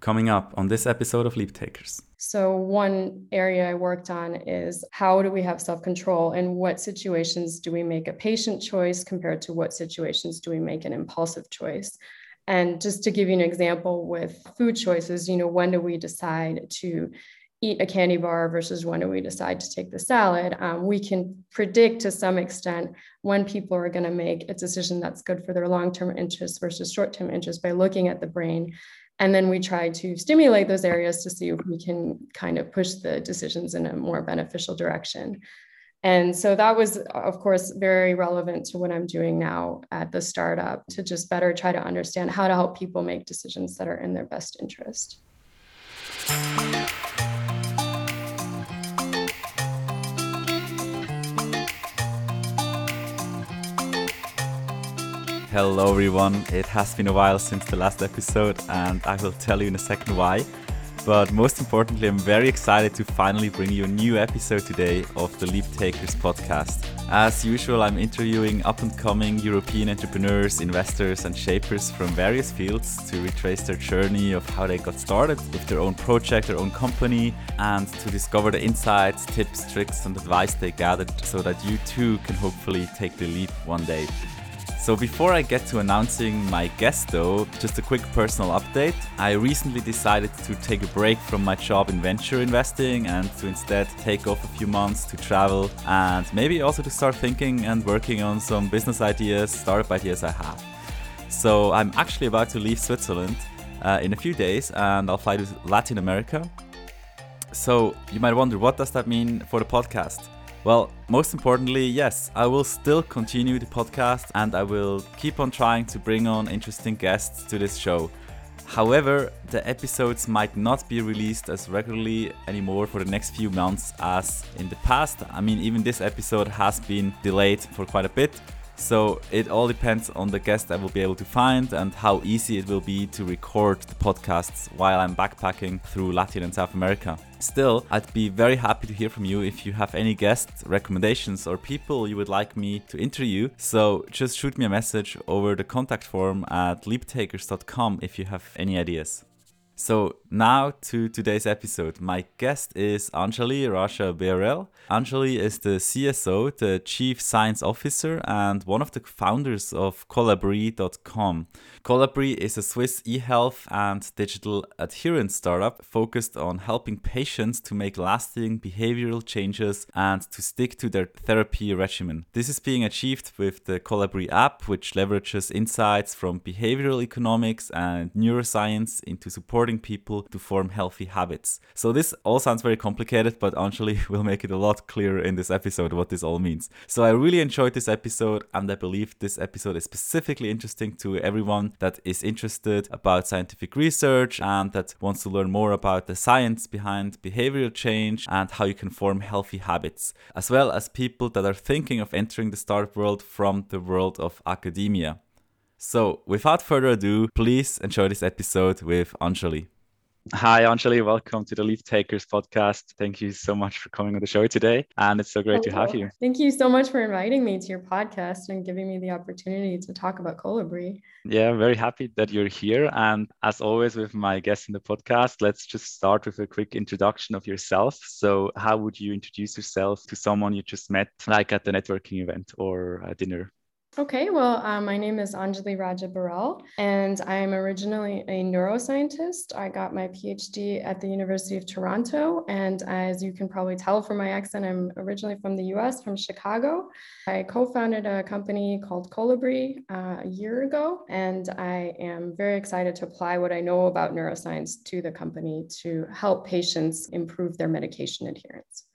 coming up on this episode of Leap Takers. So, one area I worked on is how do we have self control and what situations do we make a patient choice compared to what situations do we make an impulsive choice? And just to give you an example with food choices, you know, when do we decide to eat a candy bar versus when do we decide to take the salad? Um, we can predict to some extent when people are going to make a decision that's good for their long term interests versus short term interests by looking at the brain and then we try to stimulate those areas to see if we can kind of push the decisions in a more beneficial direction. And so that was, of course, very relevant to what I'm doing now at the startup to just better try to understand how to help people make decisions that are in their best interest. Hello, everyone. It has been a while since the last episode, and I will tell you in a second why. But most importantly, I'm very excited to finally bring you a new episode today of the Leap Takers podcast. As usual, I'm interviewing up and coming European entrepreneurs, investors, and shapers from various fields to retrace their journey of how they got started with their own project, their own company, and to discover the insights, tips, tricks, and advice they gathered so that you too can hopefully take the leap one day. So before I get to announcing my guest though, just a quick personal update. I recently decided to take a break from my job in venture investing and to instead take off a few months to travel and maybe also to start thinking and working on some business ideas, startup ideas I have. So I'm actually about to leave Switzerland uh, in a few days and I'll fly to Latin America. So you might wonder what does that mean for the podcast? Well, most importantly, yes, I will still continue the podcast and I will keep on trying to bring on interesting guests to this show. However, the episodes might not be released as regularly anymore for the next few months as in the past. I mean, even this episode has been delayed for quite a bit. So it all depends on the guest I will be able to find and how easy it will be to record the podcasts while I'm backpacking through Latin and South America. Still, I'd be very happy to hear from you if you have any guest recommendations or people you would like me to interview. So just shoot me a message over the contact form at leaptakers.com if you have any ideas. So now to today's episode. My guest is Anjali Raja Beharelle. Anjali is the CSO, the Chief Science Officer, and one of the founders of Colabri.com. Colabri is a Swiss e-health and digital adherence startup focused on helping patients to make lasting behavioral changes and to stick to their therapy regimen. This is being achieved with the Colabri app, which leverages insights from behavioral economics and neuroscience into supporting supporting people to form healthy habits. So this all sounds very complicated, but Anjali will make it a lot clearer in this episode what this all means. So I really enjoyed this episode and I believe this episode is specifically interesting to everyone that is interested about scientific research and that wants to learn more about the science behind behavioral change and how you can form healthy habits, as well as people that are thinking of entering the startup world from the world of academia. So, without further ado, please enjoy this episode with Anjali. Hi, Anjali. Welcome to the Leap Takers podcast. Thank you so much for coming on the show today. And it's so great to have you. Thank you so much for inviting me to your podcast and giving me the opportunity to talk about Colibri. Yeah, very happy that you're here. And as always, with my guests in the podcast, let's just start with a quick introduction of yourself. So, how would you introduce yourself to someone you just met, like at the networking event or a dinner? Okay, well, uh, my name is Anjali Raja Beharelle, and I'm originally a neuroscientist. I got my PhD at the University of Toronto, and as you can probably tell from my accent, I'm originally from the US, from Chicago. I co founded a company called Colibri uh, a year ago, and I am very excited to apply what I know about neuroscience to the company to help patients improve their medication adherence.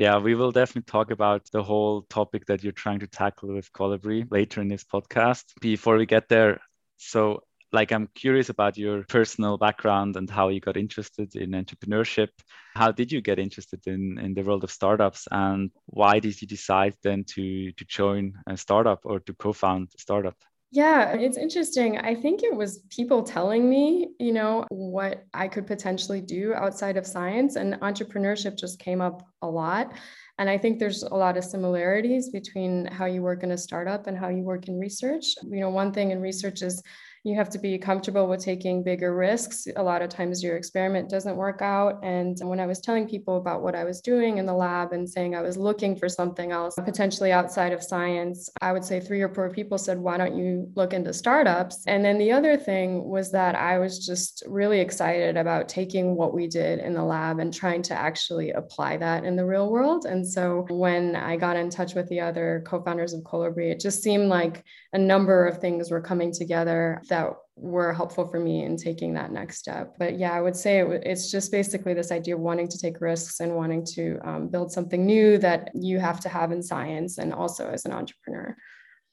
Yeah, we will definitely talk about the whole topic that you're trying to tackle with Colibri later in this podcast. Before we get there, so like I'm curious about your personal background and how you got interested in entrepreneurship. How did you get interested in, in the world of startups and why did you decide then to to join a startup or to co-found a startup? Yeah, it's interesting. I think it was people telling me, you know, what I could potentially do outside of science, and entrepreneurship just came up a lot. And I think there's a lot of similarities between how you work in a startup and how you work in research. You know, one thing in research is you have to be comfortable with taking bigger risks. A lot of times your experiment doesn't work out. And when I was telling people about what I was doing in the lab and saying I was looking for something else, potentially outside of science, I would say three or four people said, Why don't you look into startups? And then the other thing was that I was just really excited about taking what we did in the lab and trying to actually apply that in the real world. And so when I got in touch with the other co founders of Colibri, it just seemed like a number of things were coming together that were helpful for me in taking that next step. But yeah, I would say it, it's just basically this idea of wanting to take risks and wanting to um, build something new that you have to have in science and also as an entrepreneur.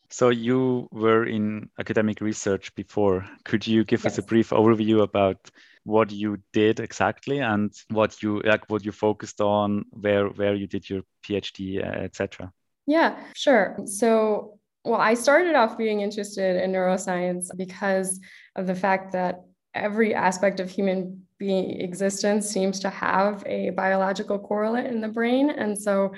So you were in academic research before. Could you give yes. us a brief overview about what you did exactly and what you like what you focused on, where where you did your PhD, etc. Yeah, sure. So well, I started off being interested in neuroscience because of the fact that every aspect of human being existence seems to have a biological correlate in the brain. And so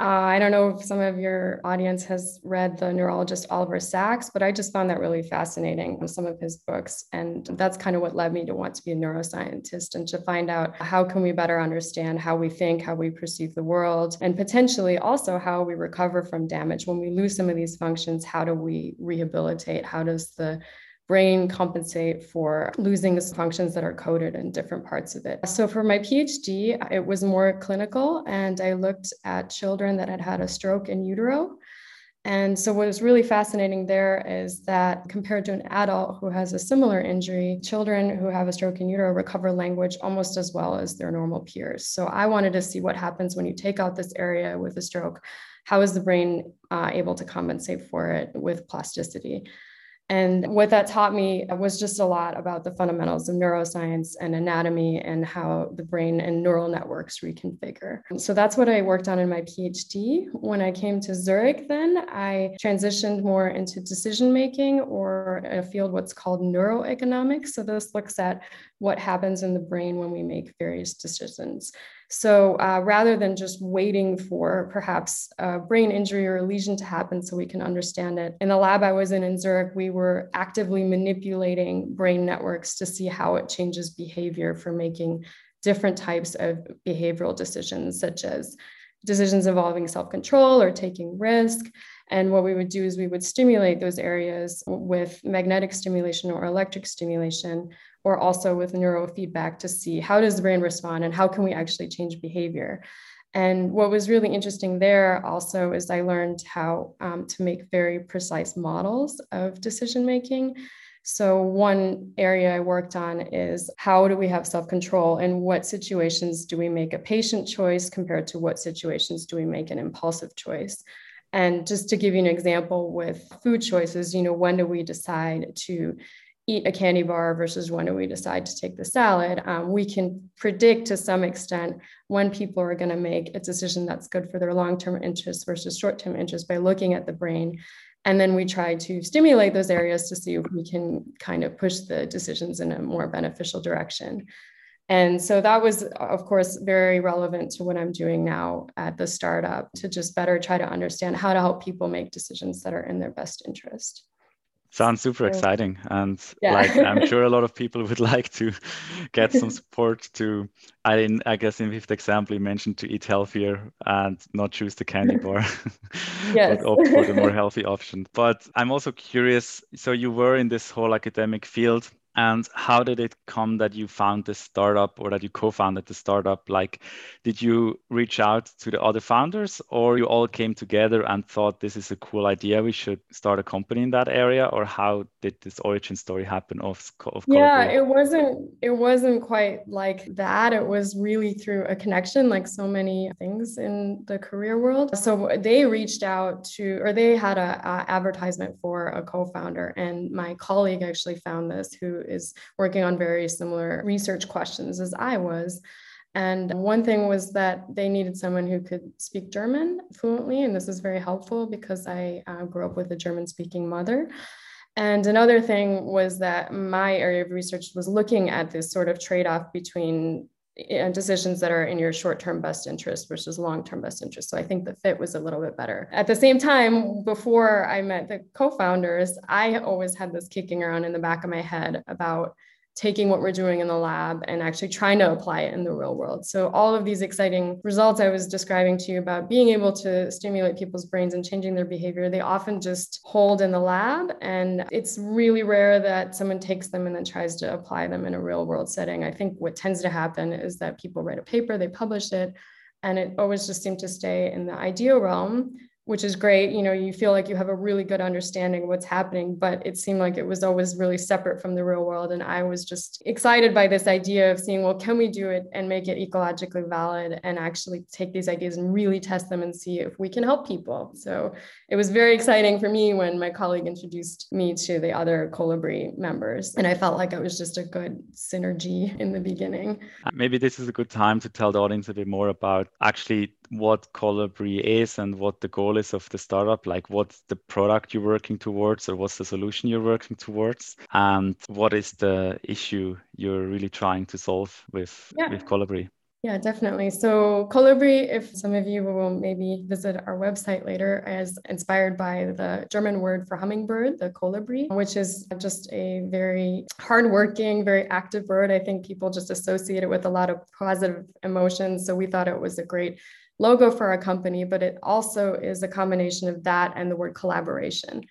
uh, I don't know if some of your audience has read the neurologist Oliver Sacks, but I just found that really fascinating in some of his books. And that's kind of what led me to want to be a neuroscientist and to find out how can we better understand how we think, how we perceive the world, and potentially also how we recover from damage. When we lose some of these functions, how do we rehabilitate? How does the brain compensate for losing the functions that are coded in different parts of it. So for my PhD, it was more clinical, and I looked at children that had had a stroke in utero. And so, what was really fascinating there is that compared to an adult who has a similar injury, children who have a stroke in utero recover language almost as well as their normal peers. So, I wanted to see what happens when you take out this area with a stroke. How is the brain uh, able to compensate for it with plasticity? And what that taught me was just a lot about the fundamentals of neuroscience and anatomy and how the brain and neural networks reconfigure. So that's what I worked on in my PhD. When I came to Zurich, then I transitioned more into decision making or a field what's called neuroeconomics. So this looks at what happens in the brain when we make various decisions. So uh, rather than just waiting for perhaps a brain injury or a lesion to happen so we can understand it, in the lab I was in in Zurich, we were actively manipulating brain networks to see how it changes behavior for making different types of behavioral decisions, such as decisions involving self control or taking risk. And what we would do is we would stimulate those areas with magnetic stimulation or electric stimulation or also with neurofeedback to see how does the brain respond and how can we actually change behavior. And what was really interesting there also is I learned how um, to make very precise models of decision making. So, one area I worked on is how do we have self control and what situations do we make a patient choice compared to what situations do we make an impulsive choice? And just to give you an example with food choices, you know, when do we decide to eat a candy bar versus when do we decide to take the salad, um, we can predict to some extent when people are going to make a decision that's good for their long term interests versus short term interests by looking at the brain. And then we try to stimulate those areas to see if we can kind of push the decisions in a more beneficial direction. And so that was, of course, very relevant to what I'm doing now at the startup to just better try to understand how to help people make decisions that are in their best interest. Sounds super exciting. And yeah. like I'm sure a lot of people would like to get some support to I I guess in fifth example you mentioned to eat healthier and not choose the candy bar. yes. but opt for the more healthy option. But I'm also curious, so you were in this whole academic field and how did it come that you found this startup or that you co-founded the startup? Like did you reach out to the other founders or you all came together and thought this is a cool idea we should start a company in that area? Or how did this origin story happen of, of yeah it wasn't it wasn't quite like that. It was really through a connection like so many things in the career world. So they reached out to or they had a, a advertisement for a co-founder and my colleague actually found this who is working on very similar research questions as I was. And one thing was that they needed someone who could speak German fluently. And this is very helpful because I uh, grew up with a German speaking mother. And another thing was that my area of research was looking at this sort of trade off between decisions that are in your short-term best interest versus long-term best interest. So I think the fit was a little bit better. At the same time, before I met the co-founders, I always had this kicking around in the back of my head about taking what we're doing in the lab and actually trying to apply it in the real world. So, all of these exciting results I was describing to you about being able to stimulate people's brains and changing their behavior, they often just hold in the lab. And it's really rare that someone takes them and then tries to apply them in a real world setting. I think what tends to happen is that people write a paper, they publish it, and it always just seemed to stay in the ideal realm which is great. You know, you feel like you have a really good understanding of what's happening, but it seemed like it was always really separate from the real world. And I was just excited by this idea of seeing, well, can we do it and make it ecologically valid and actually take these ideas and really test them and see if we can help people? So it was very exciting for me when my colleague introduced me to the other Colibri members. And I felt like it was just a good synergy in the beginning. Maybe this is a good time to tell the audience a bit more about actually what Colibri is and what the goal is of the startup, like what's the product you're working towards or what's the solution you're working towards, and what is the issue you're really trying to solve with, yeah. with Colibri. Yeah, definitely. So Colibri, if some of you will maybe visit our website later, is inspired by the German word for hummingbird, the colibri, which is just a very hardworking, very active bird. I think people just associate it with a lot of positive emotions. So we thought it was a great logo for our company, but it also is a combination of that and the word collaboration.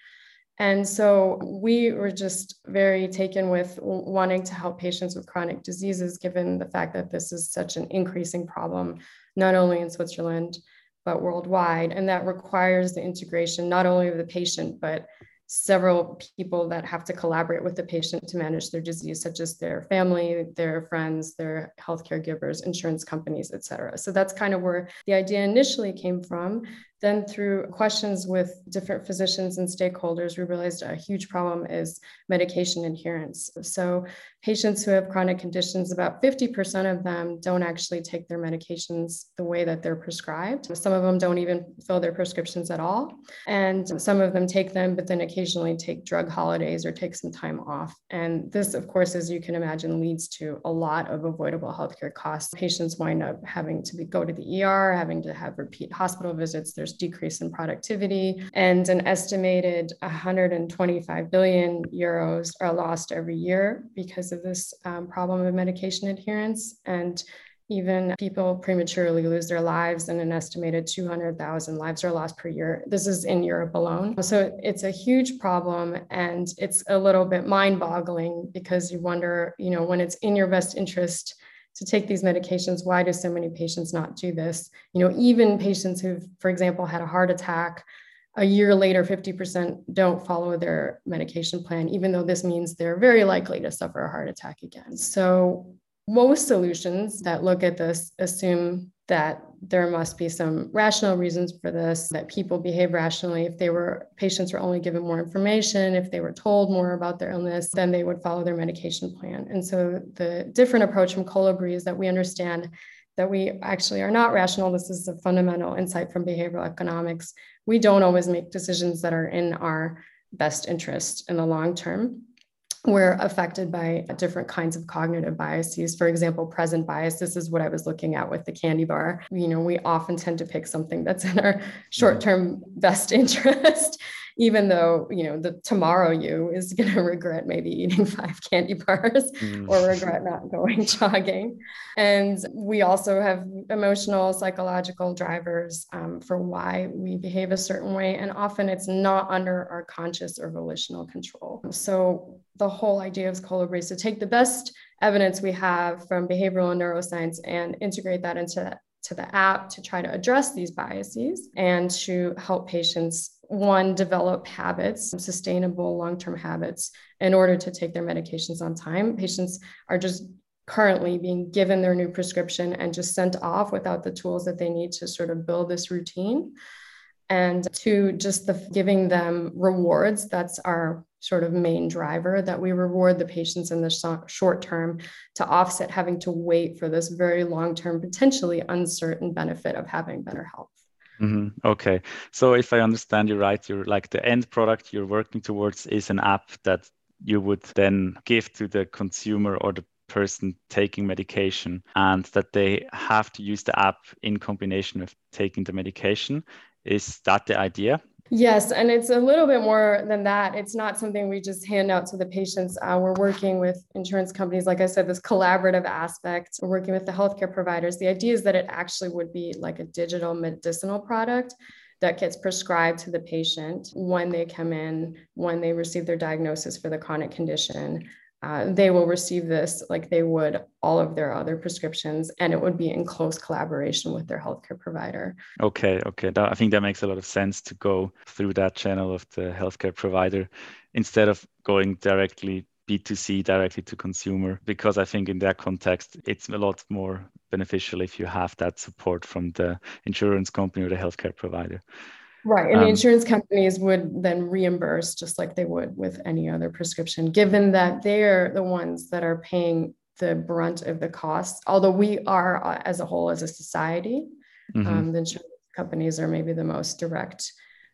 And so we were just very taken with wanting to help patients with chronic diseases, given the fact that this is such an increasing problem, not only in Switzerland, but worldwide. And that requires the integration not only of the patient, but several people that have to collaborate with the patient to manage their disease, such as their family, their friends, their healthcare givers, insurance companies, et cetera. So that's kind of where the idea initially came from. Then, through questions with different physicians and stakeholders, we realized a huge problem is medication adherence. So, patients who have chronic conditions, about 50% of them don't actually take their medications the way that they're prescribed. Some of them don't even fill their prescriptions at all. And some of them take them, but then occasionally take drug holidays or take some time off. And this, of course, as you can imagine, leads to a lot of avoidable healthcare costs. Patients wind up having to be, go to the ER, having to have repeat hospital visits. There's decrease in productivity, and an estimated 125 billion euros are lost every year because of this um, problem of medication adherence. And even people prematurely lose their lives, and an estimated 200,000 lives are lost per year. This is in Europe alone. So it's a huge problem, and it's a little bit mind boggling because you wonder, you know, when it's in your best interest to take these medications. Why do so many patients not do this? You know even patients who've for example had a heart attack a year later 50% don't follow their medication plan even though this means they're very likely to suffer a heart attack again. So most solutions that look at this assume that there must be some rational reasons for this, that people behave rationally. If they were patients were only given more information, if they were told more about their illness, then they would follow their medication plan. And so the different approach from Colibri is that we understand that we actually are not rational. This is a fundamental insight from behavioral economics. We don't always make decisions that are in our best interest in the long term we're affected by different kinds of cognitive biases. For example, present bias. This is what I was looking at with the candy bar. You know, we often tend to pick something that's in our short term best interest even though you know the tomorrow you is going to regret maybe eating five candy bars mm. or regret not going jogging and we also have emotional psychological drivers um, for why we behave a certain way and often it's not under our conscious or volitional control so the whole idea of colibri is to take the best evidence we have from behavioral and neuroscience and integrate that into to the app to try to address these biases and to help patients one develop habits sustainable long-term habits in order to take their medications on time. Patients are just currently being given their new prescription and just sent off without the tools that they need to sort of build this routine. And to just the giving them rewards. That's our sort of main driver that we reward the patients in the short term to offset having to wait for this very long term potentially uncertain benefit of having better health mm-hmm. okay so if i understand you right you're like the end product you're working towards is an app that you would then give to the consumer or the person taking medication and that they have to use the app in combination with taking the medication. Is that the idea? Yes, and it's a little bit more than that. It's not something we just hand out to the patients. Uh, we're working with insurance companies, like I said, this collaborative aspect. We're working with the healthcare providers. The idea is that it actually would be like a digital medicinal product that gets prescribed to the patient when they come in, when they receive their diagnosis for the chronic condition uh, they will receive this like they would all of their other prescriptions and it would be in close collaboration with their healthcare provider. Okay okay. That, i think that makes a lot of sense to go through that channel of the healthcare provider instead of going directly b2c directly to consumer because i think in that context it's a lot more beneficial if you have that support from the insurance company or the healthcare provider Right. And um, the insurance companies would then reimburse just like they would with any other prescription, given that they're the ones that are paying the brunt of the costs. Although we are, uh, as a whole, as a society, mm-hmm. um, the insurance companies are maybe the most direct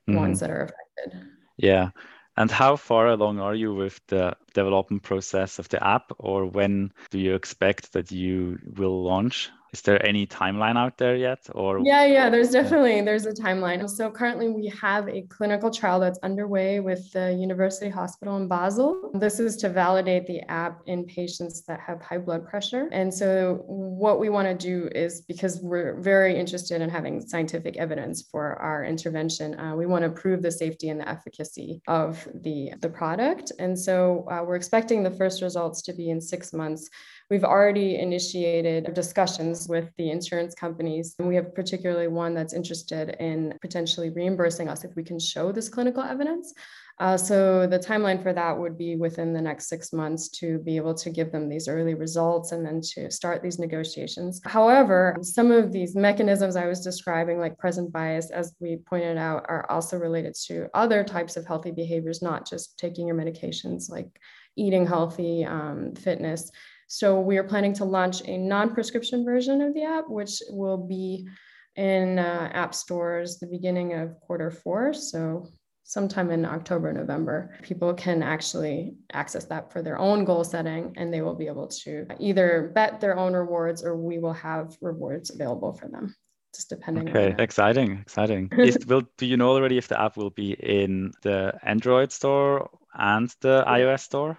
mm-hmm. ones that are affected. Yeah. And how far along are you with the development process of the app, or when do you expect that you will launch? Is there any timeline out there yet or yeah yeah there's definitely there's a timeline. So currently we have a clinical trial that's underway with the university hospital in basel. This is to validate the app in patients that have high blood pressure. And so what we want to do is because we're very interested in having scientific evidence for our intervention uh, we want to prove the safety and the efficacy of the the product. And so uh, we're expecting the first results to be in six months We've already initiated discussions with the insurance companies. And we have particularly one that's interested in potentially reimbursing us if we can show this clinical evidence. Uh, so the timeline for that would be within the next six months to be able to give them these early results and then to start these negotiations. However, some of these mechanisms I was describing, like present bias, as we pointed out, are also related to other types of healthy behaviors, not just taking your medications like eating healthy, um, fitness. So we are planning to launch a non-prescription version of the app, which will be in uh, app stores the beginning of quarter four. So sometime in October, November, people can actually access that for their own goal setting and they will be able to either bet their own rewards or we will have rewards available for them. Just depending. Okay, exciting, exciting. Is, will do you know already if the app will be in the Android store and the iOS store?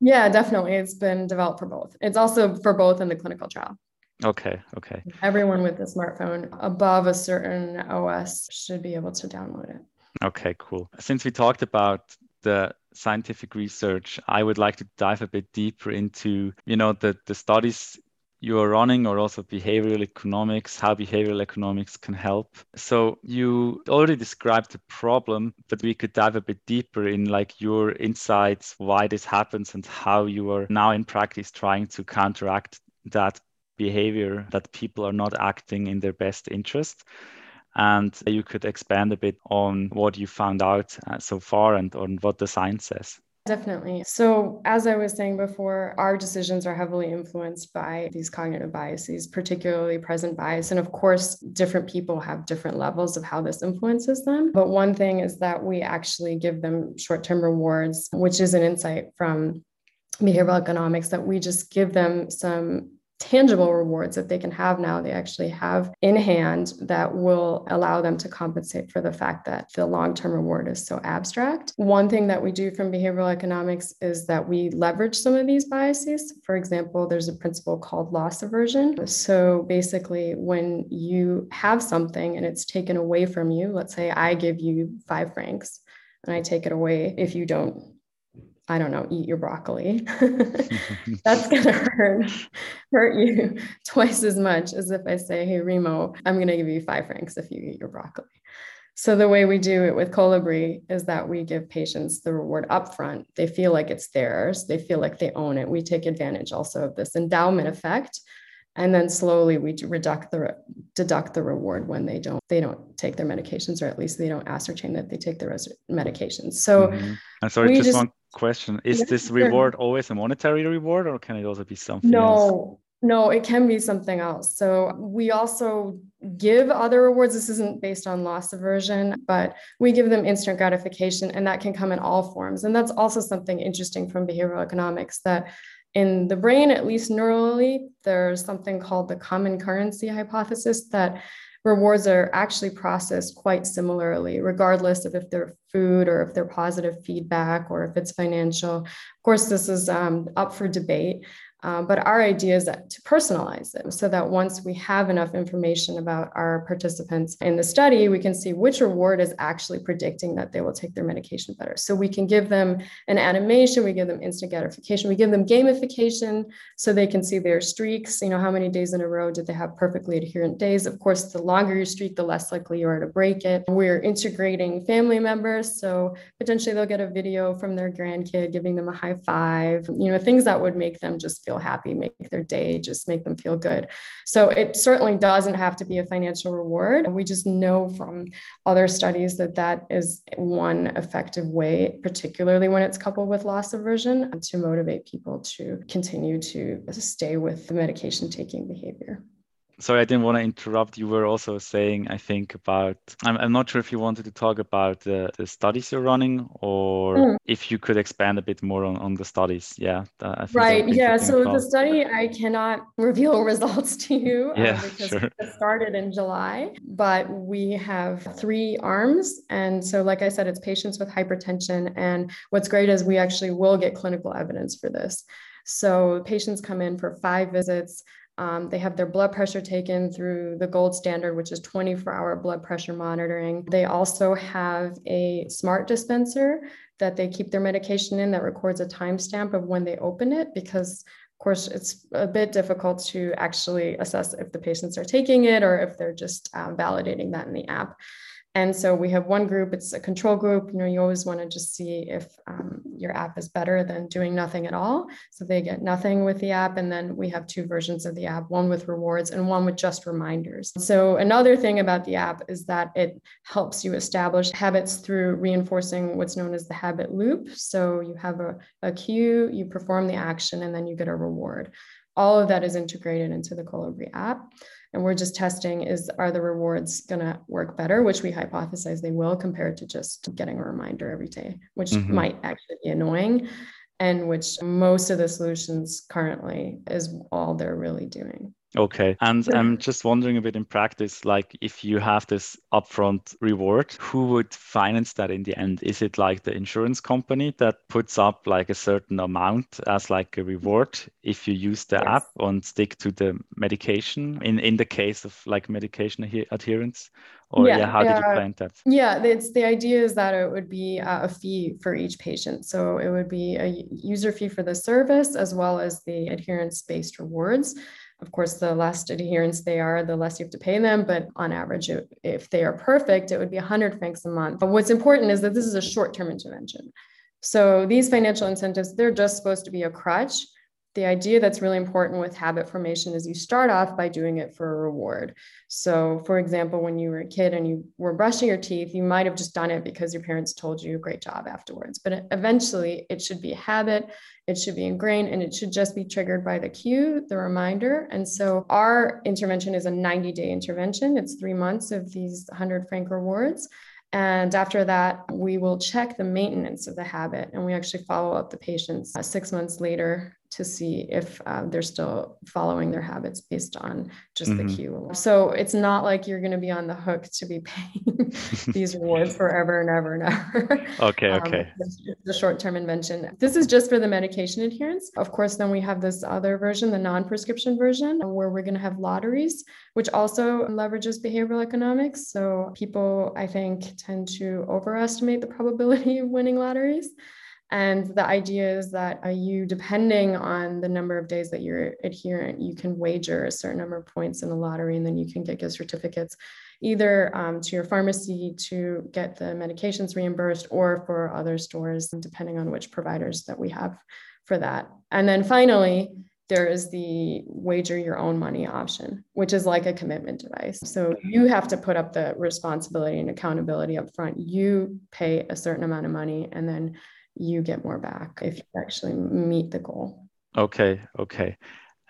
Yeah, definitely. It's been developed for both. It's also for both in the clinical trial. Okay, okay. Everyone with a smartphone above a certain OS should be able to download it. Okay, cool. Since we talked about the scientific research, I would like to dive a bit deeper into, you know, the, the studies you are running or also behavioral economics, how behavioral economics can help. So you already described the problem, but we could dive a bit deeper in like your insights, why this happens and how you are now in practice trying to counteract that behavior that people are not acting in their best interest and you could expand a bit on what you found out uh, so far and on what the science says. Definitely. So, as I was saying before, our decisions are heavily influenced by these cognitive biases, particularly present bias. And of course, different people have different levels of how this influences them. But one thing is that we actually give them short term rewards, which is an insight from behavioral economics that we just give them some tangible rewards that they can have now they actually have in hand that will allow them to compensate for the fact that the long-term reward is so abstract. One thing that we do from behavioral economics is that we leverage some of these biases. For example there's a principle called loss aversion. So basically when you have something and it's taken away from you let's say i give you five francs and i take it away if you don't I don't know, eat your broccoli. That's gonna hurt hurt you twice as much as if I say, hey Remo, I'm gonna give you five francs if you eat your broccoli. So the way we do it with Colibri is that we give patients the reward upfront. They feel like it's theirs. They feel like they own it. We take advantage also of this endowment effect and then slowly we deduct the deduct the reward when they don't they don't take their medications or at least they don't ascertain that they take their medications so mm-hmm. and sorry just, just, one question is yeah, this reward sure. always a monetary reward or can it also be something no else? no it can be something else so we also give other rewards this isn't based on loss aversion but we give them instant gratification and that can come in all forms and that's also something interesting from behavioral economics that In the brain, at least neurally, there's something called the common currency hypothesis that rewards are actually processed quite similarly, regardless of if they're food or if they're positive feedback or if it's financial. Of course, this is um, up for debate. Um, but our idea is to personalize them so that once we have enough information about our participants in the study, we can see which reward is actually predicting that they will take their medication better. So we can give them an animation, we give them instant gratification, we give them gamification so they can see their streaks. You know, how many days in a row did they have perfectly adherent days? Of course, the longer your streak, the less likely you are to break it. We're integrating family members. So potentially they'll get a video from their grandkid giving them a high five, you know, things that would make them just feel happy, make their day, just make them feel good. So it certainly doesn't have to be a financial reward. We just know from other studies that that is one effective way, particularly when it's coupled with loss aversion, to motivate people to continue to stay with the medication taking behavior sorry, I didn't want to interrupt. You were also saying, I think, about, I'm, I'm not sure if you wanted to talk about the, the studies you're running or mm. if you could expand a bit more on, on the studies. Yeah. right. Yeah. So the study, I cannot reveal results to you uh, because sure. it started in July, but we have three arms. And so, like I said, it's patients with hypertension. And what's great is we actually will get clinical evidence for this. So patients come in for five visits. Um, they have their blood pressure taken through the gold standard, which is 24 hour blood pressure monitoring. They also have a smart dispenser that they keep their medication in that records a timestamp of when they open it because of course, it's a bit difficult to actually assess if the patients are taking it or if they're just um, validating that in the app. And so we have one group, it's a control group. You know, you always want to just see if um, your app is better than doing nothing at all. So they get nothing with the app. And then we have two versions of the app, one with rewards and one with just reminders. So another thing about the app is that it helps you establish habits through reinforcing what's known as the habit loop. So you have a, a cue, you perform the action, and then you get a reward. All of that is integrated into the Colibri app and we're just testing is are the rewards going to work better which we hypothesize they will compared to just getting a reminder every day which mm-hmm. might actually be annoying and which most of the solutions currently is all they're really doing Okay. And I'm just wondering a bit in practice, like if you have this upfront reward, who would finance that in the end? Is it like the insurance company that puts up like a certain amount as like a reward if you use the yes. app and stick to the medication in, in the case of like medication adherence? Or yeah, yeah how did you plan that? Yeah, it's the idea is that it would be uh, a fee for each patient. So it would be a user fee for the service as well as the adherence based rewards. Of course, the less adherence they are, the less you have to pay them. But on average, if they are perfect, it would be 100 francs a month. But what's important is that this is a short term intervention. So these financial incentives, they're just supposed to be a crutch the idea that's really important with habit formation is you start off by doing it for a reward. So, for example, when you were a kid and you were brushing your teeth, you might have just done it because your parents told you great job afterwards. But eventually, it should be a habit, it should be ingrained, and it should just be triggered by the cue, the reminder. And so, our intervention is a 90 day intervention, it's three months of these 100 franc rewards. And after that, we will check the maintenance of the habit and we actually follow up the patients uh, six months later to see if uh, they're still following their habits based on just mm-hmm. the cue. So it's not like you're going to be on the hook to be paying these rewards forever and ever and ever. Okay, um, okay. The short term invention. This is just for the medication adherence. Of course, then we have this other version, the non prescription version, where we're going to have lotteries, which also leverages behavioral economics. So people, I think, tend to overestimate the probability of winning lotteries. And the idea is that uh, you, depending on the number of days that you're adherent, you can wager a certain number of points in the lottery, and then you can get gift certificates either um, to your pharmacy to get the medications reimbursed or for other stores, depending on which providers that we have for that. And then finally, there is the wager your own money option, which is like a commitment device. So you have to put up the responsibility and accountability up front. You pay a certain amount of money and then you get more back if you actually meet the goal. Okay, okay.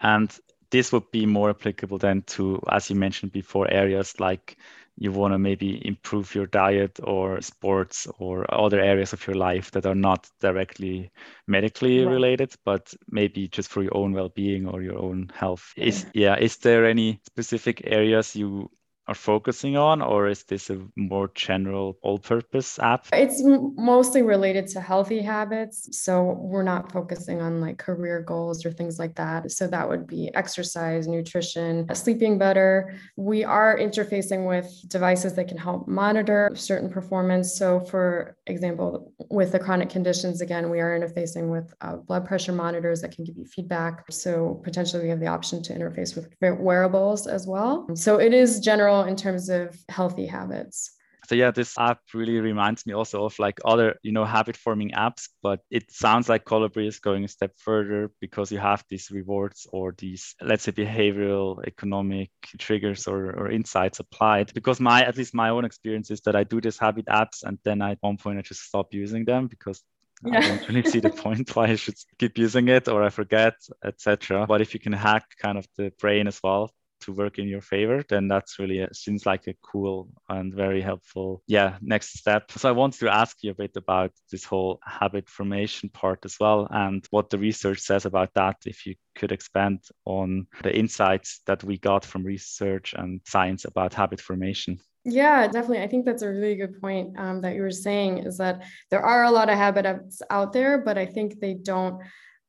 And this would be more applicable then to, as you mentioned before, areas like you want to maybe improve your diet or sports or other areas of your life that are not directly medically right. related but maybe just for your own well-being or your own health is yeah is there any specific areas you are focusing on, or is this a more general all purpose app? It's mostly related to healthy habits. So we're not focusing on like career goals or things like that. So that would be exercise, nutrition, sleeping better. We are interfacing with devices that can help monitor certain performance. So, for example, with the chronic conditions, again, we are interfacing with uh, blood pressure monitors that can give you feedback. So, potentially, we have the option to interface with wearables as well. So, it is general in terms of healthy habits so yeah this app really reminds me also of like other you know habit forming apps but it sounds like colibri is going a step further because you have these rewards or these let's say behavioral economic triggers or, or insights applied because my at least my own experience is that i do these habit apps and then at one point i just stop using them because yeah. I don't really see the point why I should keep using it or I forget, etc. But if you can hack kind of the brain as well, to work in your favor, then that's really a, seems like a cool and very helpful, yeah, next step. So I wanted to ask you a bit about this whole habit formation part as well, and what the research says about that. If you could expand on the insights that we got from research and science about habit formation. Yeah, definitely. I think that's a really good point um, that you were saying is that there are a lot of habits out there, but I think they don't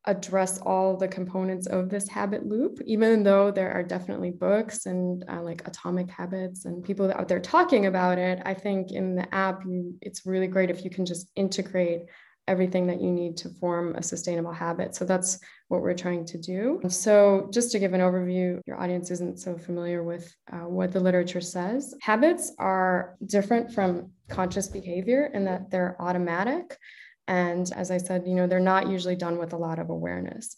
address all the components of this habit loop, even though there are definitely books and uh, like atomic habits and people out there talking about it. I think in the app, you, it's really great if you can just integrate everything that you need to form a sustainable habit. So that's what we're trying to do. So, just to give an overview, your audience isn't so familiar with uh, what the literature says. Habits are different from conscious behavior in that they're automatic. And as I said, you know, they're not usually done with a lot of awareness.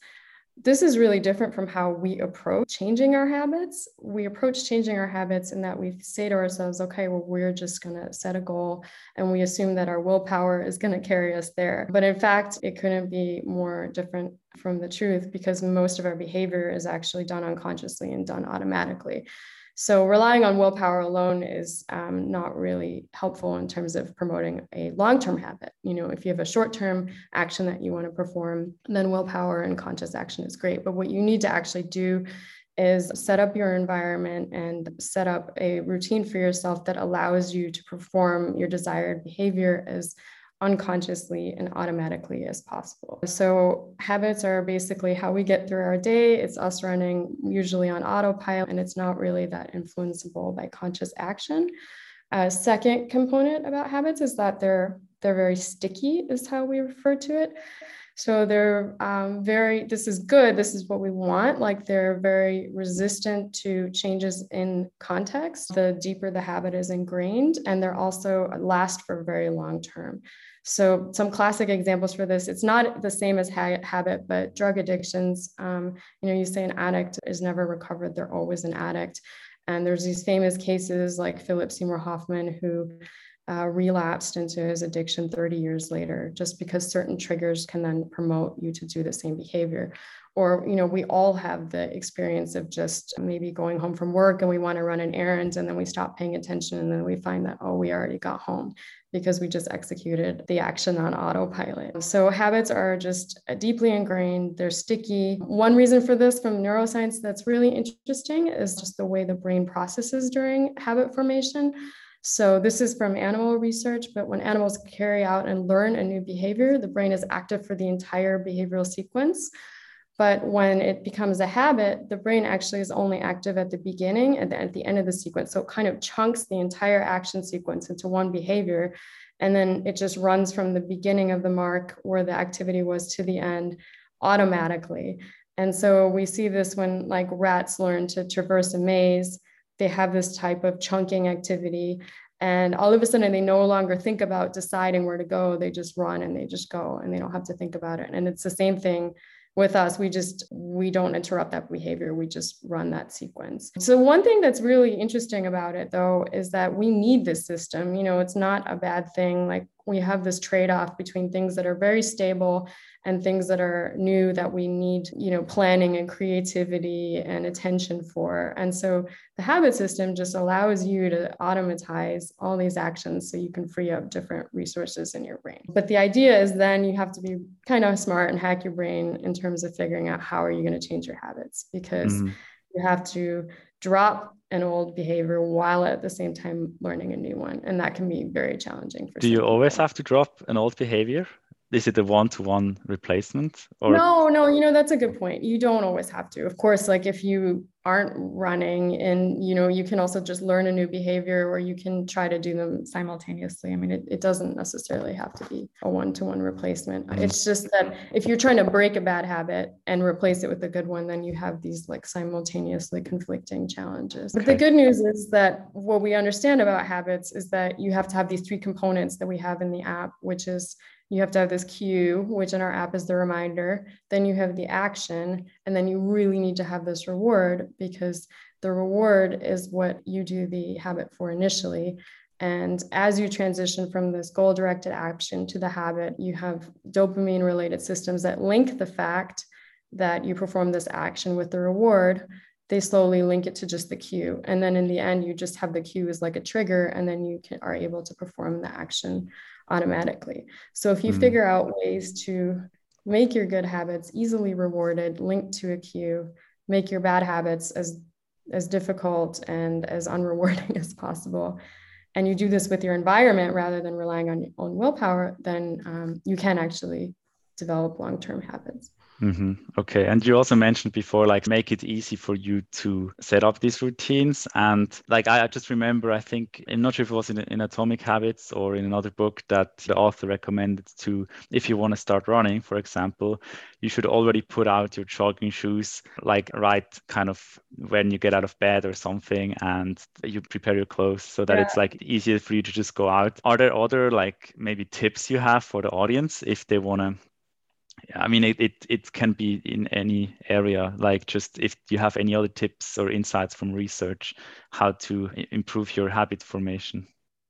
This is really different from how we approach changing our habits. We approach changing our habits in that we say to ourselves, okay, well, we're just going to set a goal and we assume that our willpower is going to carry us there. But in fact, it couldn't be more different from the truth because most of our behavior is actually done unconsciously and done automatically. So relying on willpower alone is um, not really helpful in terms of promoting a long-term habit. You know, if you have a short-term action that you want to perform, then willpower and conscious action is great. But what you need to actually do is set up your environment and set up a routine for yourself that allows you to perform your desired behavior as unconsciously and automatically as possible. So, habits are basically how we get through our day. It's us running usually on autopilot, and it's not really that influenceable by conscious action. A second component about habits is that they're they're very sticky, is how we refer to it. So they're um, very, this is good. This is what we want. Like they're very resistant to changes in context. The deeper the habit is ingrained, and they're also last for very long term. So, some classic examples for this it's not the same as ha- habit, but drug addictions. Um, you know, you say an addict is never recovered, they're always an addict. And there's these famous cases like Philip Seymour Hoffman, who uh, relapsed into his addiction 30 years later, just because certain triggers can then promote you to do the same behavior. Or, you know, we all have the experience of just maybe going home from work and we want to run an errand and then we stop paying attention and then we find that, oh, we already got home because we just executed the action on autopilot. So habits are just deeply ingrained, they're sticky. One reason for this from neuroscience that's really interesting is just the way the brain processes during habit formation. So this is from animal research, but when animals carry out and learn a new behavior, the brain is active for the entire behavioral sequence. But when it becomes a habit, the brain actually is only active at the beginning and at the end of the sequence. So it kind of chunks the entire action sequence into one behavior. And then it just runs from the beginning of the mark where the activity was to the end automatically. And so we see this when like rats learn to traverse a maze they have this type of chunking activity and all of a sudden they no longer think about deciding where to go. They just run and they just go and they don't have to think about it. And it's the same thing with us. We just we don't interrupt that behavior. We just run that sequence. So one thing that's really interesting about it though is that we need this system. You know it's not a bad thing. Like we have this trade-off between things that are very stable and things that are new that we need you know planning and creativity and attention for and so the habit system just allows you to automatize all these actions so you can free up different resources in your brain but the idea is then you have to be kind of smart and hack your brain in terms of figuring out how are you going to change your habits because mm-hmm. you have to drop an old behavior while at the same time learning a new one. And that can be very challenging for do you always have to drop an old behavior is it a one-to-one replacement or? No no you know that's a good point. You don't always have to. Of course like if you aren't running and you know you can also just learn a new behavior or you can try to do them simultaneously. I mean it, it doesn't necessarily have to be a one-to-one replacement. Mm-hmm. it's just that if you're trying to break a bad habit and replace it with a good one then you have these like simultaneously conflicting challenges. Okay. but the good news is that what we understand about habits is that you have to have these three components that we have in the app which is you have to have this cue, which in our app is the reminder. Then you have the action, and then you really need to have this reward because the reward is what you do the habit for initially. And as you transition from this goal directed action to the habit, you have dopamine related systems that link the fact that you perform this action with the reward. They slowly link it to just the cue. And then in the end, you just have the cue as like a trigger, and then you can, are able to perform the action automatically. So if you mm. figure out ways to make your good habits easily rewarded, linked to a cue, make your bad habits as as difficult and as unrewarding as possible, and you do this with your environment rather than relying on your own willpower, then um, you can actually develop long term habits. Mm-hmm. Okay. And you also mentioned before, like, make it easy for you to set up these routines. And like, I, just remember, I think, I'm not sure if it was in, in Atomic Habits or in another book that the author recommended to, if you want to start running, for example, you should already put out your jogging shoes, like, right kind of when you get out of bed or something, and you prepare your clothes so that yeah. it's like easier for you to just go out. Are there other, like, maybe tips you have for the audience if they want to I mean, it, it, it can be in any area, like just if you have any other tips or insights from research, how to improve your habit formation.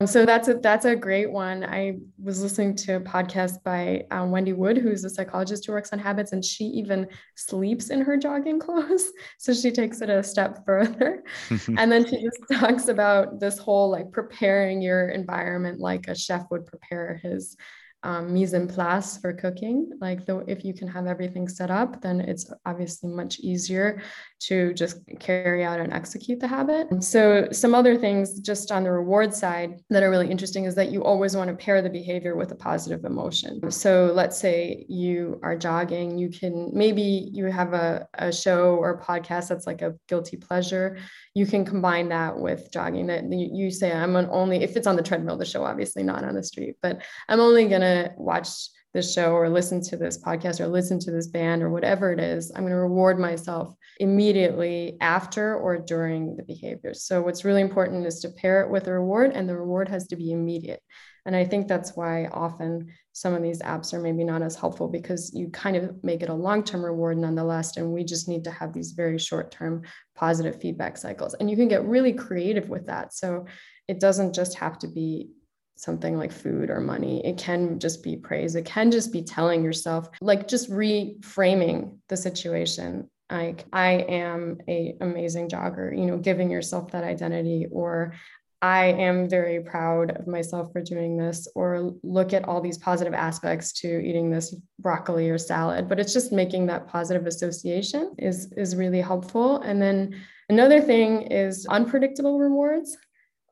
So that's a that's a great one. I was listening to a podcast by um, Wendy Wood, who's a psychologist who works on habits, and she even sleeps in her jogging clothes. So she takes it a step further, and then she just talks about this whole like preparing your environment like a chef would prepare his um, mise en place for cooking. Like though, if you can have everything set up, then it's obviously much easier to just carry out and execute the habit. So some other things just on the reward side that are really interesting is that you always want to pair the behavior with a positive emotion. So let's say you are jogging, you can maybe you have a, a show or a podcast that's like a guilty pleasure. You can combine that with jogging that you, you say, I'm only, if it's on the treadmill, the show, obviously not on the street, but I'm only going to watch this show or listen to this podcast or listen to this band or whatever it is, I'm going to reward myself immediately after or during the behavior. So, what's really important is to pair it with a reward, and the reward has to be immediate. And I think that's why often some of these apps are maybe not as helpful because you kind of make it a long term reward nonetheless. And we just need to have these very short term positive feedback cycles. And you can get really creative with that. So, it doesn't just have to be something like food or money. It can just be praise. It can just be telling yourself, like just reframing the situation. Like I am a amazing jogger, you know, giving yourself that identity or I am very proud of myself for doing this, or look at all these positive aspects to eating this broccoli or salad. But it's just making that positive association is, is really helpful. And then another thing is unpredictable rewards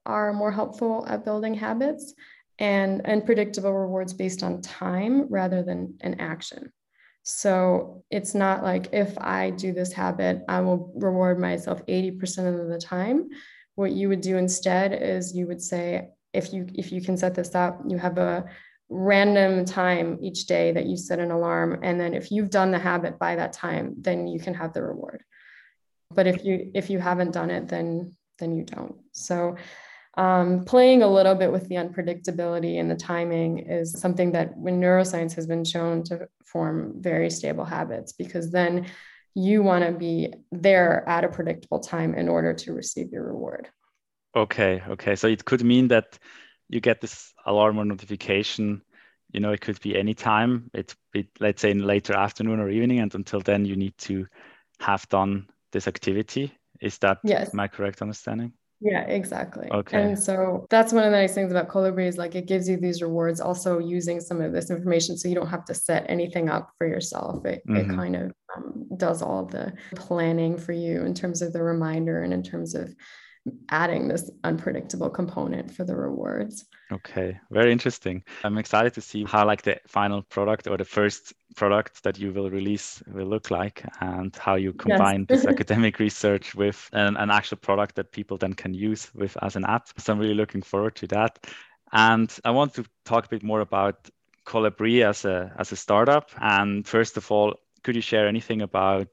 are more helpful at building habits and, and predictable rewards based on time rather than an action. So it's not like if I do this habit, I will reward myself 80% of the time. What you would do instead is you would say, if you if you can set this up, you have a random time each day that you set an alarm. And then if you've done the habit by that time, then you can have the reward. But if you if you haven't done it, then then you don't. So um, playing a little bit with the unpredictability and the timing is something that when neuroscience has been shown to form very stable habits because then you want to be there at a predictable time in order to receive your reward. Okay, okay. So it could mean that you get this alarm or notification you know it could be any time it, it let's say in later afternoon or evening and until then you need to have done this activity is that yes. my correct understanding yeah, exactly. Okay. And so that's one of the nice things about Colibri is like it gives you these rewards also using some of this information so you don't have to set anything up for yourself. It, mm-hmm. it kind of um, does all the planning for you in terms of the reminder and in terms of adding this unpredictable component for the rewards. Okay, very interesting. I'm excited to see how like the final product or the first product that you will release will look like and how you combine yes. this academic research with an, an actual product that people then can use with as an app. So I'm really looking forward to that. And I want to talk a bit more about Colibri as a as a startup. And first of all, could you share anything about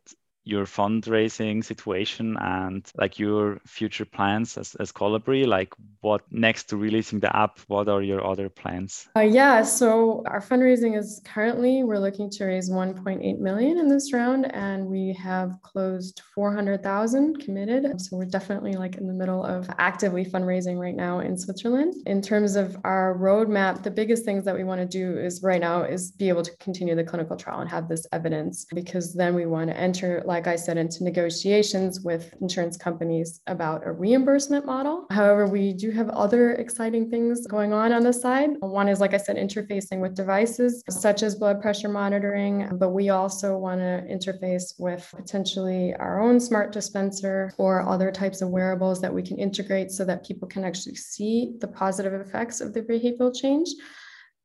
your fundraising situation and like your future plans as, as Colibri? Like what next to releasing the app, what are your other plans? Uh, yeah, so our fundraising is currently we're looking to raise 1.8 million in this round and we have closed 400,000 committed. So we're definitely like in the middle of actively fundraising right now in Switzerland. In terms of our roadmap, the biggest things that we want to do is right now is be able to continue the clinical trial and have this evidence because then we want to enter like like I said, into negotiations with insurance companies about a reimbursement model. However, we do have other exciting things going on on the side. One is, like I said, interfacing with devices such as blood pressure monitoring, but we also want to interface with potentially our own smart dispenser or other types of wearables that we can integrate so that people can actually see the positive effects of the behavioral change.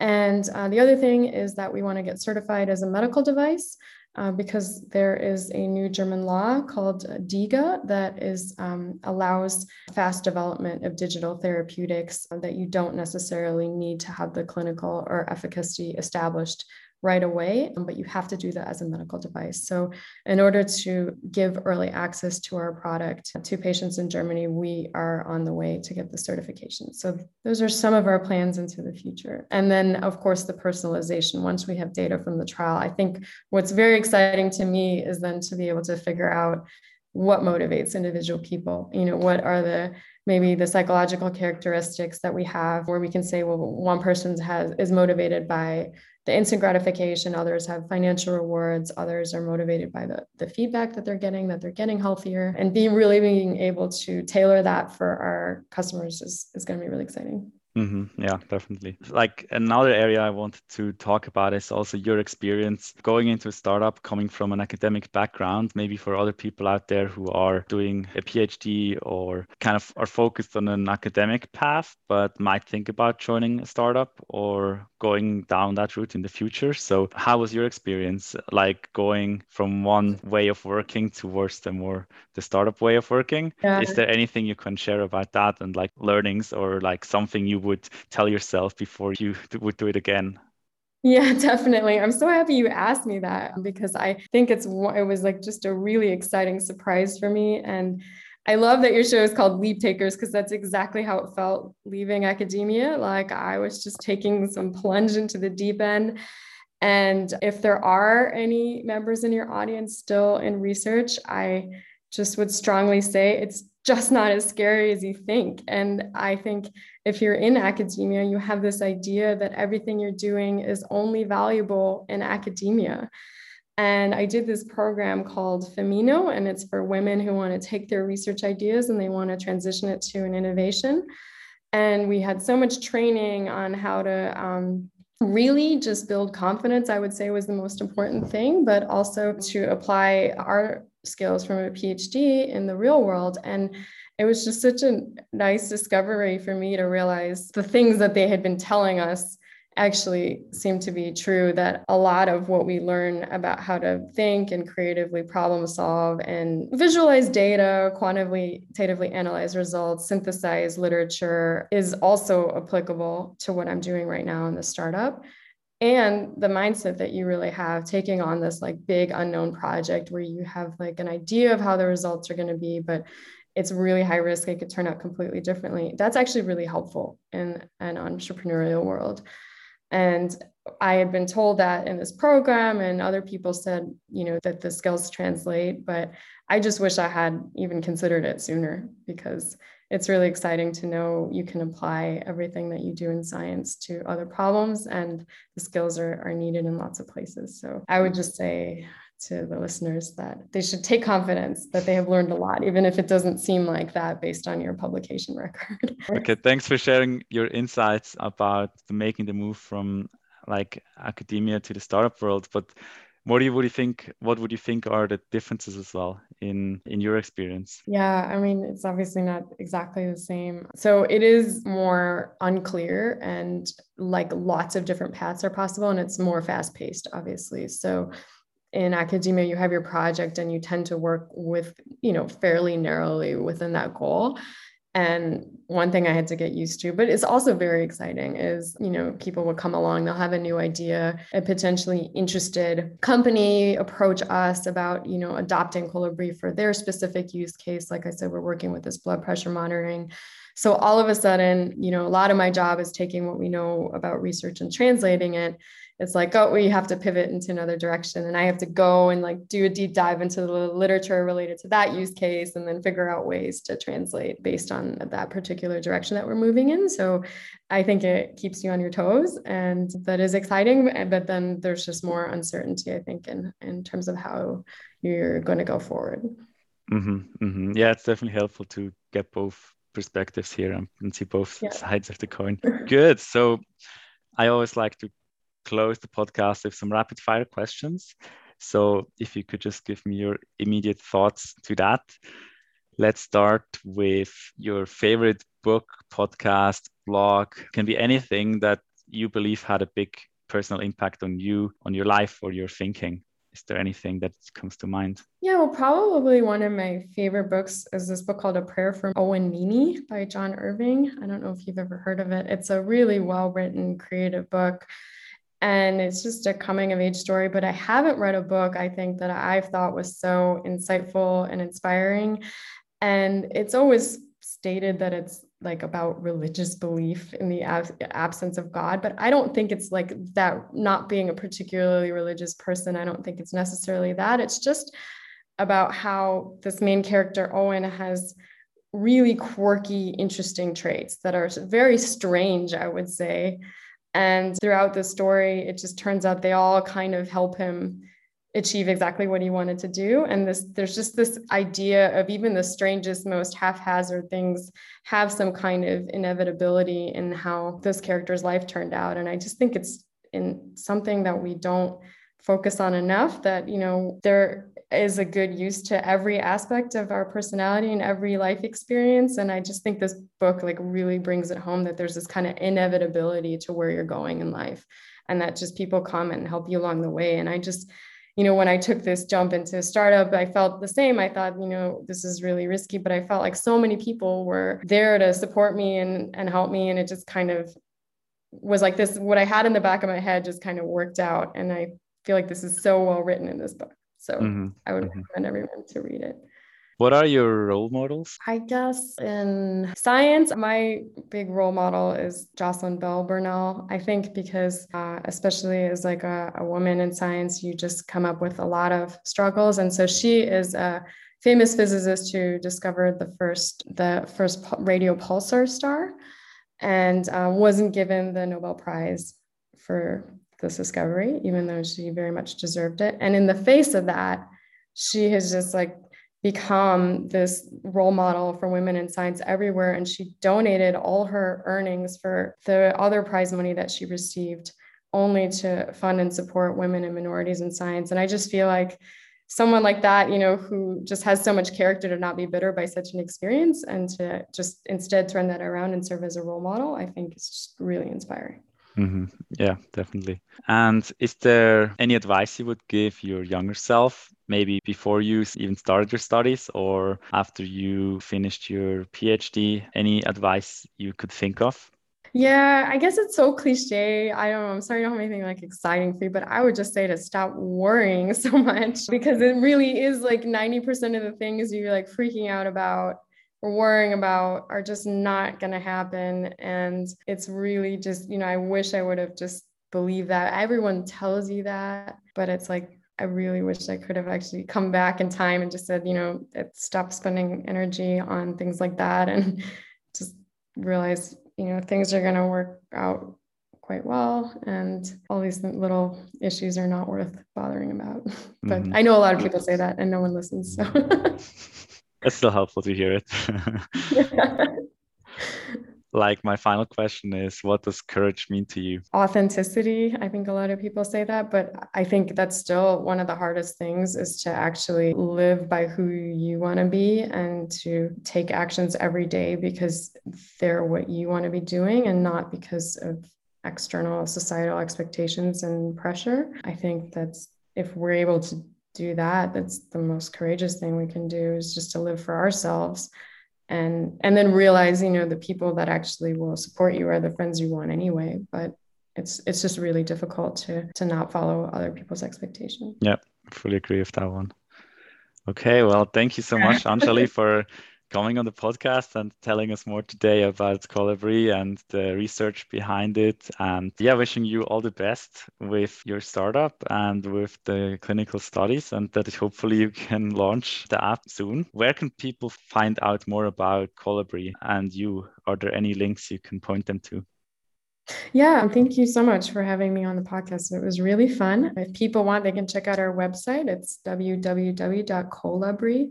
And uh, the other thing is that we want to get certified as a medical device uh, because there is a new German law called DIGA that is um, allows fast development of digital therapeutics that you don't necessarily need to have the clinical or efficacy established right away, um, but you have to do that as a medical device. So, in order to give early access to our product to patients in Germany, we are on the way to get the certification. So, those are some of our plans into the future. And then, of course, the personalization. Once we have data from the trial, I think what's very exciting to me is then to be able to figure out what motivates individual people you know what are the maybe the psychological characteristics that we have where we can say well one person has is motivated by the instant gratification others have financial rewards others are motivated by the, the feedback that they're getting that they're getting healthier. And being really being able to tailor that for our customers is, is going to be really exciting Mm-hmm. Yeah, definitely. Like another area I wanted to talk about is also your experience going into a startup, coming from an academic background, maybe for other people out there who are doing a PhD or kind of are focused on an academic path, but might think about joining a startup or going down that route in the future. So, how was your experience like going from one way of working towards the more the startup way of working? Yeah. Is there anything you can share about that and like learnings or like something you would tell yourself before you would do it again? Yeah, definitely. I'm so happy you asked me that because I think it's it was like just a really exciting surprise for me and I love that your show is called Leap Takers because that's exactly how it felt leaving academia. Like I was just taking some plunge into the deep end. And if there are any members in your audience still in research, I just would strongly say it's just not as scary as you think. And I think if you're in academia, you have this idea that everything you're doing is only valuable in academia. And I did this program called Femino, and it's for women who want to take their research ideas and they want to transition it to an innovation. And we had so much training on how to um, really just build confidence, I would say was the most important thing, but also to apply our skills from a PhD in the real world. And it was just such a nice discovery for me to realize the things that they had been telling us actually seem to be true that a lot of what we learn about how to think and creatively problem solve and visualize data, quantitatively analyze results, synthesize literature is also applicable to what I'm doing right now in the startup and the mindset that you really have taking on this like big unknown project where you have like an idea of how the results are going to be but it's really high risk it could turn out completely differently. That's actually really helpful in an entrepreneurial world. And I had been told that in this program, and other people said, you know, that the skills translate, but I just wish I had even considered it sooner because it's really exciting to know you can apply everything that you do in science to other problems, and the skills are, are needed in lots of places. So I would just say to the listeners that they should take confidence that they have learned a lot, even if it doesn't seem like that based on your publication record. okay, thanks for sharing your insights about making the move from like academia to the startup world. But what do you would you think? What would you think are the differences as well in in your experience? Yeah, I mean, it's obviously not exactly the same. So it is more unclear, and like lots of different paths are possible, and it's more fast paced, obviously. So in academia you have your project and you tend to work with you know fairly narrowly within that goal and one thing i had to get used to but it's also very exciting is you know people will come along they'll have a new idea a potentially interested company approach us about you know adopting colibri for their specific use case. Like i said we're working with this blood pressure monitoring. So all of a sudden you know a lot of my job is taking what we know about research and translating it it's like oh we have to pivot into another direction and i have to go and like do a deep dive into the literature related to that use case and then figure out ways to translate based on that particular direction that we're moving in so i think it keeps you on your toes and that is exciting but then there's just more uncertainty i think in in terms of how you're going to go forward mm-hmm, mm-hmm. yeah it's definitely helpful to get both perspectives here and, and see both yeah. sides of the coin good so I always like to close the podcast with some rapid fire questions. So if you could just give me your immediate thoughts to that. Let's start with your favorite book, podcast, blog. Can be anything that you believe had a big personal impact on you, on your life, or your thinking. Is there anything that comes to mind? Yeah, well, probably one of my favorite books is this book called A Prayer for Owen Meany by John Irving. I don't know if you've ever heard of it. It's a really well written, creative book and it's just a coming of age story but i haven't read a book i think that i've thought was so insightful and inspiring. And it's always stated that it's like about religious belief in the ab- absence of god but i don't think it's like that not being a particularly religious person i don't think it's necessarily that. It's just about how this main character owen has really quirky interesting traits that are very strange i would say and throughout the story, it just turns out they all kind of help him achieve exactly what he wanted to do. And this there's just this idea of even the strangest, most haphazard things have some kind of inevitability in how this character's life turned out. And I just think it's in something that we don't focus on enough that you know there is a good use to every aspect of our personality and every life experience. And i just think this book like really brings it home that there's this kind of inevitability to where you're going in life and that just people come and help you along the way. And i just you know when i took this jump into a startup i felt the same. I thought you know this is really risky but i felt like so many people were there to support me and and help me. And it just kind of was like this what i had in the back of my head just kind of worked out. And i feel like this is so well written in this book so mm-hmm. I would mm-hmm. recommend everyone to read it. What are your role models? I guess in science, my big role model is Jocelyn Bell Burnell. I think because, uh, especially as like a, a woman in science, you just come up with a lot of struggles. And so she is a famous physicist who discovered the first the first radio pulsar star, and uh, wasn't given the Nobel Prize for this discovery, even though she very much deserved it. And in the face of that, she has just like become this role model for women in science everywhere. And she donated all her earnings for the other prize money that she received only to fund and support women and minorities in science. And I just feel like someone like that, you know, who just has so much character to not be bitter by such an experience and to just instead turn that around and serve as a role model, I think is just really inspiring. Mm-hmm. Yeah, definitely. And is there any advice you would give your younger self, maybe before you even started your studies or after you finished your PhD? Any advice you could think of? Yeah, I guess it's so cliche. I don't know. I'm sorry I don't have anything like exciting for you, but I would just say to stop worrying so much because it really is like 90% of the things you're like freaking out about we're worrying about are just not going to happen. And it's really just, you know, I wish I would have just believed that. Everyone tells you that, but it's like I really wish I could have actually come back in time and just said, you know, stop spending energy on things like that and just realize, you know, things are going to work out quite well and all these little issues are not worth bothering about. but mm-hmm. I know a lot of people say that and no one listens. So it's still helpful to hear it. like my final question is what does courage mean to you? Authenticity. I think a lot of people say that but i think that's still one of the hardest things is to actually live by who you want to be and to take actions every day because they're what you want to be doing and not because of external societal expectations and pressure. I think that's if we're able to do that that's the most courageous thing we can do is just to live for ourselves. And and then realize you know the people that actually will support you are the friends you want anyway but it's it's just really difficult to to not follow other people's expectations. Yeah fully agree with that one. Okay well thank you so much anjali for coming on the podcast and telling us more today about Colibri and the research behind it. And yeah, wishing you all the best with your startup and with the clinical studies, and that hopefully you can launch the app soon. Where can people find out more about Colibri and you? Are there any links you can point them to? Yeah, thank you so much for having me on the podcast. It was really fun. If people want, they can check out our website. It's www.colibri.com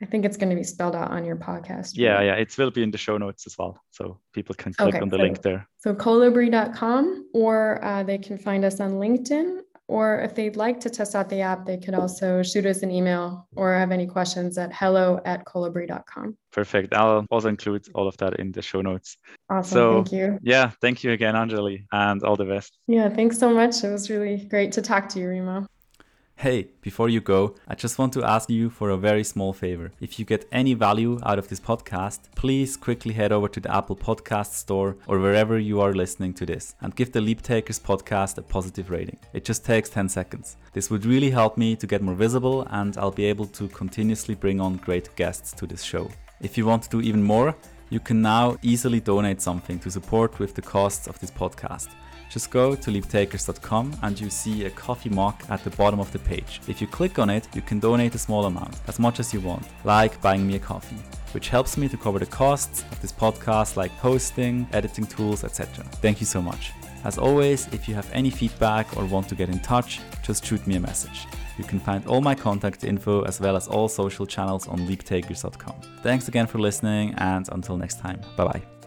I think it's going to be spelled out on your podcast. Yeah, right? yeah, it will be in the show notes as well. So people can click okay, on the so, link there. So colibri.com, or uh, they can find us on LinkedIn. Or if they'd like to test out the app, they could also shoot us an email or have any questions at hello at colibri.com. Perfect. I'll also include all of that in the show notes. Awesome. So, thank you. Yeah, thank you again, Anjali, and all the best. Yeah, thanks so much. It was really great to talk to you, Remo. Hey, before you go, I just want to ask you for a very small favor. If you get any value out of this podcast, please quickly head over to the Apple Podcast Store or wherever you are listening to this and give the Leap Takers podcast a positive rating. It just takes 10 seconds. This would really help me to get more visible and I'll be able to continuously bring on great guests to this show. If you want to do even more, you can now easily donate something to support with the costs of this podcast. Just go to leaptakers.com and you see a coffee mug at the bottom of the page. If you click on it, you can donate a small amount, as much as you want, like buying me a coffee, which helps me to cover the costs of this podcast like hosting, editing tools, etc. Thank you so much. As always, if you have any feedback or want to get in touch, just shoot me a message. You can find all my contact info as well as all social channels on leaptakers.com. Thanks again for listening and until next time. Bye bye.